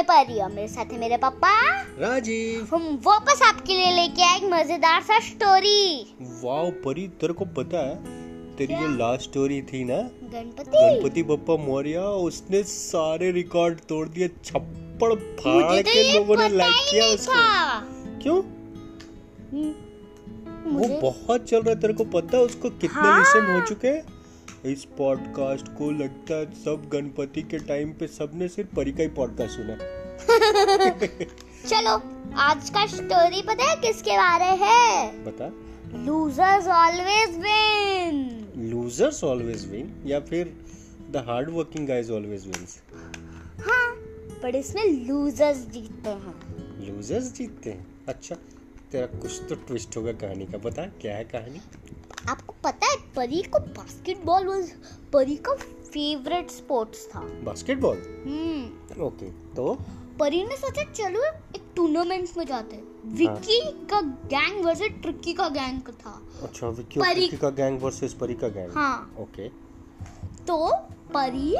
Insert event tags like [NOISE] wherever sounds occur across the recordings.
मैं परी और मेरे साथ है मेरे पापा। राजीव। हम वापस आपके लिए लेके आए एक मज़ेदार सा स्टोरी वाओ परी तेरे को पता है तेरी जो लास्ट स्टोरी थी ना? गणपति। गणपति बप्पा मौर्य उसने सारे रिकॉर्ड तोड़ दिए छप्पड़ फाड़ तो के लोगों ने लाइक किया उसको। क्यों? हम्म, वो बहुत चल रहा है तेरे को पता है उसको कितने हाँ। लिसन हो चुके हैं? इस पॉडकास्ट को लगता है सब गणपति के टाइम पे सबने सिर्फ़ परी का ही पॉडकास्ट सुना [LAUGHS] चलो आज का स्टोरी पता है किसके बारे है? बता। Losers always win losers always win या फिर the hard working guys always wins हाँ पर इसमें लूजर्स जीतते हैं। लूजर्स जीतते हैं? अच्छा तेरा कुछ तो ट्विस्ट होगा कहानी का। बता क्या है कहानी? आपको पता है परी को बास्केटबॉल वाज परी का फेवरेट स्पोर्ट्स था। Basketball hmm. ओके तो? परी ने सोचा चलो एक टूर्नामेंट में जाते हैं। विक्की का गैंग वर्सेस ट्रिक्की का गैंग था। अच्छा विक्की और परी- विक्की का गैंग वर्सेस परी का गैंग हाँ। ओके तो परी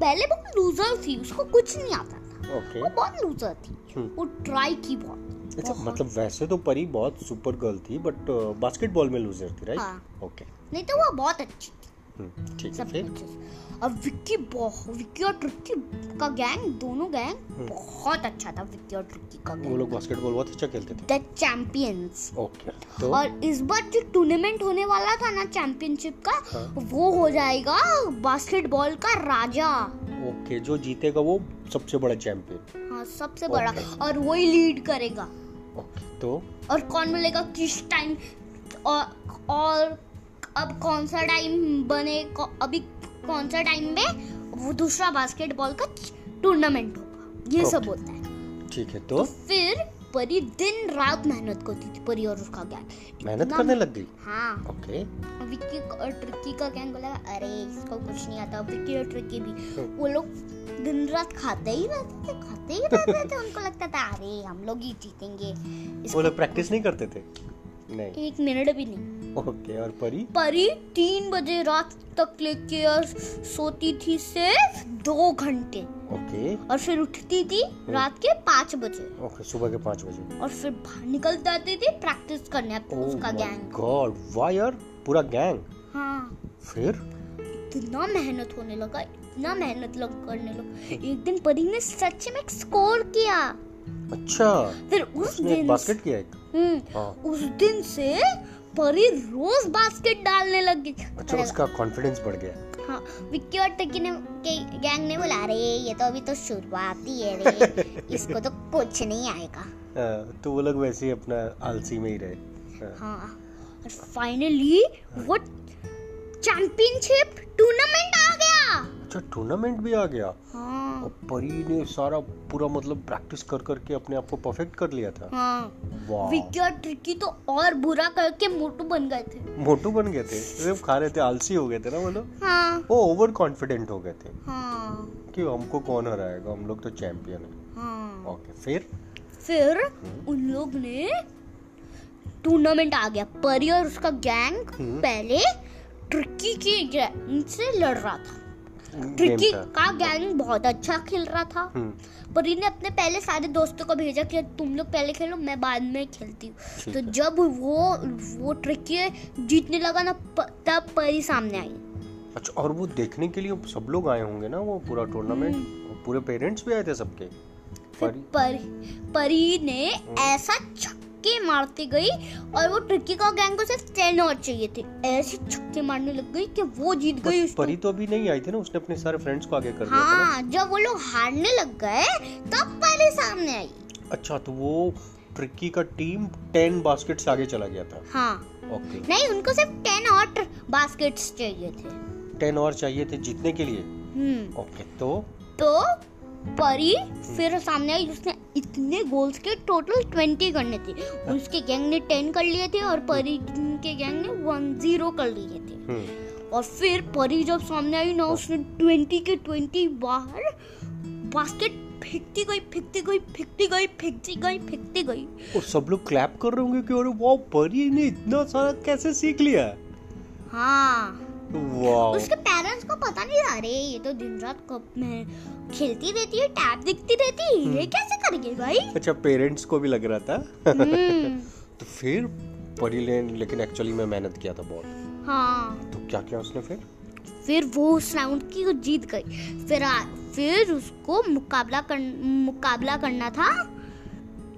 पहले वो लूजर थी उसको कुछ नहीं आता था। ओके वो बहुत लूजर थी। हम्म। वो ट्राई की बहुत अच्छा मतलब वैसे तो परी बहुत सुपर गर्ल थी बट बास्केटबॉल में लूजर थी राइट हाँ। ओके नहीं तो वो बहुत अच्छी थी। हम्म, ठीक है और विक्की बहुत विक्की और ट्रिक्की का गैंग दोनों गैंग बहुत अच्छा था विक्की और ट्रिक्की का वो लोग बास्केटबॉल बहुत अच्छा खेलते थे। द चैंपियंस ओके तो? और इस बार जो टूर्नामेंट होने वाला था ना चैंपियनशिप का हाँ। वो हो जाएगा बास्केटबॉल का राजा। ओके जो जीतेगा वो सबसे बड़ा चैंपियन हाँ सबसे बड़ा। और वही लीड करेगा। तो? और कौन मिलेगा किस टाइम और, और अब कौन सा टाइम बने अभी कौन सा टाइम में वो दूसरा बास्केटबॉल का टूर्नामेंट होगा। ये सब होता है। ठीक है तो? तो फिर परी दिन रात मेहनत करती थी परी और उसका गैंग मेहनत करने लग गई? हाँ ओके विक्की और ट्रिक्की का गैंग बोला अरे इसको कुछ नहीं आता। विक्की और ट्रिक्की भी। हम्म। वो लोग दिन रात खाते ही रहते थे खाते ही रहते थे उनको लगता था अरे हम लोग ही जीतेंगे। [LAUGHS] वो लोग प्रैक्टिस नहीं करते थे? नहीं। एक मिनट भी नहीं। ओके और परी? परी तीन बजे रात तक लेके और सोती थी सिर्फ़ दो घंटे। ओके। और फिर उठती थी रात के पाँच बजे। ओके सुबह के पाँच बजे। और फिर बाहर निकल जाती थी प्रैक्टिस करने Oh उसका गैंग गॉड वायर पूरा गैंग हाँ। फिर? इतना मेहनत होने लगा इतना मेहनत लग करने लगा। एक दिन परी ने सच में एक स्कोर किया। अच्छा। फिर उस दिन बास्केट किया एक? हम्म, हाँ। उस दिन से परी रोज बास्केट डालने लग गई। अच्छा उसका कॉन्फिडेंस बढ़ गया। हाँ विक्की और टिक्की ने के गैंग ने बोला अरे ये तो अभी तो शुरुआत ही है रे [LAUGHS] इसको तो कुछ नहीं आएगा. आ, तो वो लोग वैसे ही अपना आलसी में ही रहे। हाँ, हाँ और फाइनली वो चैंपियनशिप टूर्नामेंट आ गया। अच्छा टूर्नामेंट भी आ गया? हाँ। परी ने सारा पूरा मतलब प्रैक्टिस कर करके अपने आप को परफेक्ट कर लिया था। हाँ। विक्की और ट्रिक्की तो और बुरा करके मोटू बन गए थे। मोटू बन गए थे? सिर्फ़ खा रहे थे आलसी हो गए थे ना लोग? हाँ। वो ओवर कॉन्फिडेंट हो गए थे। हाँ। कि हमको कौन हराएगा? हम लोग तो चैंपियन है। हाँ। ओके फिर? फिर उन लोग ने टूर्नामेंट आ गया। परी और उसका गैंग हम्म। पहले ट्रिकी के गैंग से लड़ रहा था। था। का गैंग बहुत अच्छा खेल रहा था। हम्म, परी ने अपने पहले सारे दोस्तों को भेजा कि तुम लोग पहले खेलो मैं बाद में खेलती हूँ। तो जब वो वो ट्रिक्की जीतने लगा ना तब परी सामने आई। अच्छा और वो देखने के लिए सब लोग आए होंगे ना वो पूरा टूर्नामेंट हम्म। पूरे पेरेंट्स भी आए थे सबके? परी? परी परी ने ऐसा छक्के मारती गई और वो ट्रिक्की का गैंग को सिर्फ़ टेन और चाहिए थे। ऐसे छक्के मारने लग गई कि वो जीत गई पर- उसको। परी तो अभी नहीं आई थी ना उसने अपने सारे फ्रेंड्स को आगे कर दिया हाँ जब वो लोग हारने लग गए तब परी सामने आई। अच्छा तो वो ट्रिक्की का टीम टेन बास्केट से आगे चला गया था। हाँ। ओके नहीं उनको सिर्फ़ टेन और बास्केट्स चाहिए थे। टेन और चाहिए थे जीतने के लिए? हम्म। ओके तो? तो परी फिर सामने आई उसने इतने गोल्स के टोटल ट्वेंटी करने थे। उसके गैंग ने टेन कर लिए थे और परी के गैंग ने वन ज़ीरो कर लिए थे। हम्म। और फिर परी जब सामने आई ना उसने ट्वेंटी के ट्वेंटी बाहर बास्केट फेंकती गई फेंकती गई फेंकती गई फेंकती गई फेंकती गई। और सब लोग क्लैप कर रहे होंगे कि अरे वाह परी ने इतना सारा कैसे सीख लिया? हाँ। उसके पेरेंट्स को पता नहीं था अरे ये तो दिन रात कब में खेलती रहती है टैब दिखती रहती है हम्म। ये कैसे कर गई भाई? अच्छा पेरेंट्स को भी लग रहा था। हम्म, [LAUGHS] तो फिर परी ने लेकिन एक्चुअली में मेहनत किया था बहुत। हाँ। तो क्या किया उसने फिर? फिर वो उस राउंड की जीत गई। फिर आ, फिर उसको मुकाबला कर मुकाबला करना था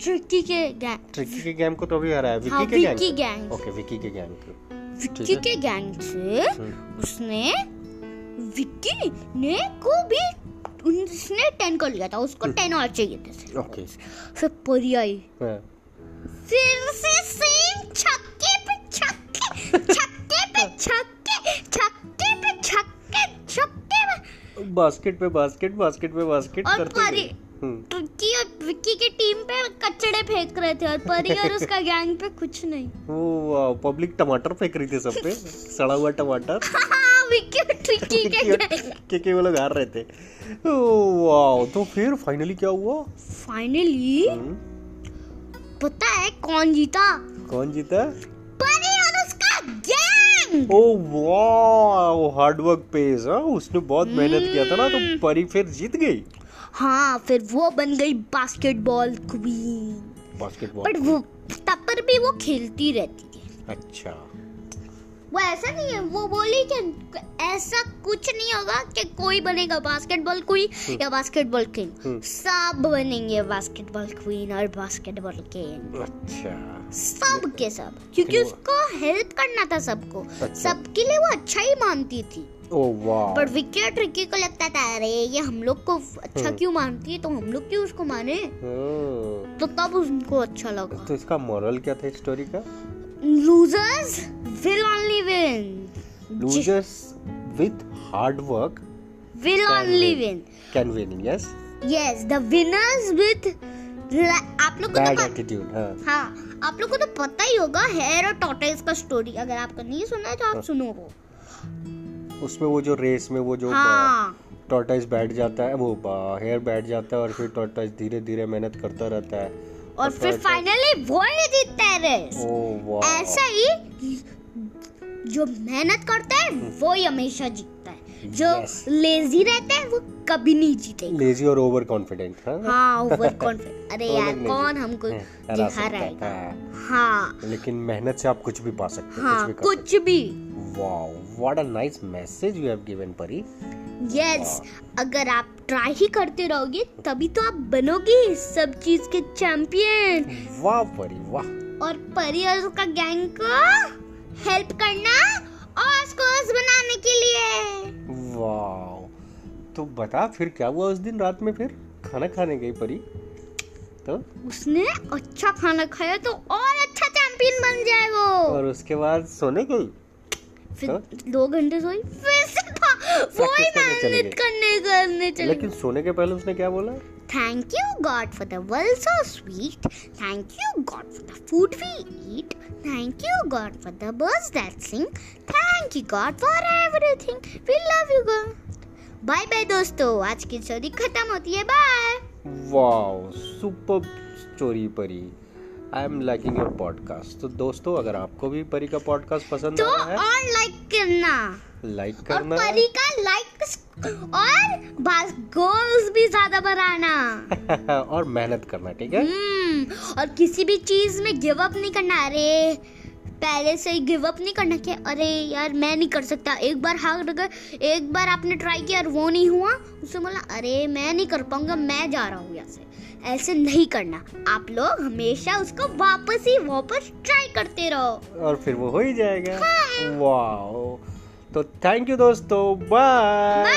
ट्रिकी के गैंग ट्रिकी के गैंग को तो अभी हराया। विकी हाँ के gang Vicky gang okay Vicky के गैंग को विक्की के गैंग से। उसने विक्की ने को भी उसने टेन कर लिया था उसको टेन और चाहिए थे ओके फिर परी आई फिर से सेम छक्के पे छक्के छक्के पे छक्के छक्के पे छक्के छक्के पे बास्केट पे बास्केट बास्केट पे बास्केट और करते परी विक्की की टीम पे कचड़े फेंक रहे थे और परी और उसका [LAUGHS] गैंग पे कुछ नहीं। वो पब्लिक टमाटर फेंक रही थी सब पे सड़ा हुआ टमाटर। [LAUGHS] हाँ के के के वो लोग हार रहे थे। वाह तो फिर फाइनली क्या हुआ? फाइनली हम्म, पता है कौन जीता? कौन जीता? परी और उसका गैंग। ओ वाह हार्ड वर्क पेज हाँ उसने बहुत मेहनत किया था ना तो हम्म। परी फिर जीत गई। हाँ फिर वो बन गई बास्केटबॉल क्वीन बास्केटबॉल बट वो तब पर भी वो खेलती रहती थी अच्छा। वो ऐसा नहीं है वो बोली कि ऐसा कुछ नहीं होगा कि कोई बनेगा बास्केटबॉल क्वीन या बास्केटबॉल किंग हम्म। सब बनेंगे बास्केटबॉल क्वीन और बास्केटबॉल किंग अच्छा। सब के सब। क्योंकि उसको हेल्प करना था सबको। अच्छा। सबके लिए वो अच्छा ही मानती थी। पर विक्की और ट्रिकी को लगता था अरे ये हम लोग को अच्छा हम्म। क्यों मानती है? तो हम लोग क्यों उसको माने? हाँ, तो तब उनको अच्छा लगा। तो इसका मॉरल क्या था स्टोरी का? Losers will only win losers with hard work will only win. Win can win yes yes the winners with आप लोग को तो पता एटीट्यूड हाँ। हाँ आप लोग को तो पता ही होगा हेयर और टॉर्टोइज का स्टोरी अगर आपको नहीं सुना है तो हाँ। आप सुनो वो। उसमें वो जो रेस में वो जो हाँ। टॉर्टाइज बैठ जाता है वो हेयर बैठ जाता है और फिर टॉर्टाइज धीरे धीरे मेहनत करता रहता है। और फिर फाइनली वो ही जीतता है रेस ऐसा ही जो मेहनत करता है वो ही हमेशा जीतता है। जो Yes. लेजी रहता है वो कभी नहीं जीतेगा। लेजी और ओवर कॉन्फिडेंट हाँ? हाँ ओवर कॉन्फिडेंट [LAUGHS] अरे यार कौन हमको हाँ, दिखा सकता है, रहेगा? हाँ। हाँ। लेकिन मेहनत से आप कुछ भी पा सकते हो हाँ कुछ भी कुछ भी। Wow what a nice message you have given Pari yes अगर आप ट्राई ही करते रहोगे तभी तो आप बनोगे सब चीज़ के चैंपियन वाह परी वाह। और परी और उसका गैंग को हेल्प करना और स्कोर्स बनाने के लिए। वाह तो बता फिर क्या हुआ उस दिन रात में फिर? खाना खाने गई परी। तो? उसने अच्छा खाना खाया तो और अच्छा चैंपियन बन जाए वो। और उसके बाद सोने गई? फिर तो? दो घंटे सोई फिर से भा- वो ही करने मेहनत करने करने चली लेकिन सोने के पहले उसने क्या बोला? Thank you, God, for the world so sweet. Thank you, God, for the food we eat. Thank you, God, for the birds that sing. Thank you, God, for everything. We love you, God. Bye bye दोस्तों आज की story खत्म होती है bye wow super story Pari I am liking your podcast तो दोस्तों अगर आपको भी परी का पॉडकास्ट पसंद तो आ रहा और लाइक करना है लाइक और परी का लाइक और बस गोल्स भी ज़्यादा बढ़ाना। [LAUGHS] और मेहनत करना ठीक है? हम्म और किसी भी चीज़ में गिव अप नहीं करना। अरे पहले से ही गिव अप नहीं करना कि अरे यार मैं नहीं कर सकता। एक बार हार गए एक बार आपने ट्राई किया और वो नहीं हुआ उससे बोला अरे मैं नहीं कर पाऊँगा मैं जा रहा हूँ यहाँ से। ऐसे नहीं करना। आप लोग हमेशा उसको वापस ही वापस ट्राई करते रहो। और फिर वो हो ही जाएगा। वाओ तो थैंक यू दोस्तों बाय बाय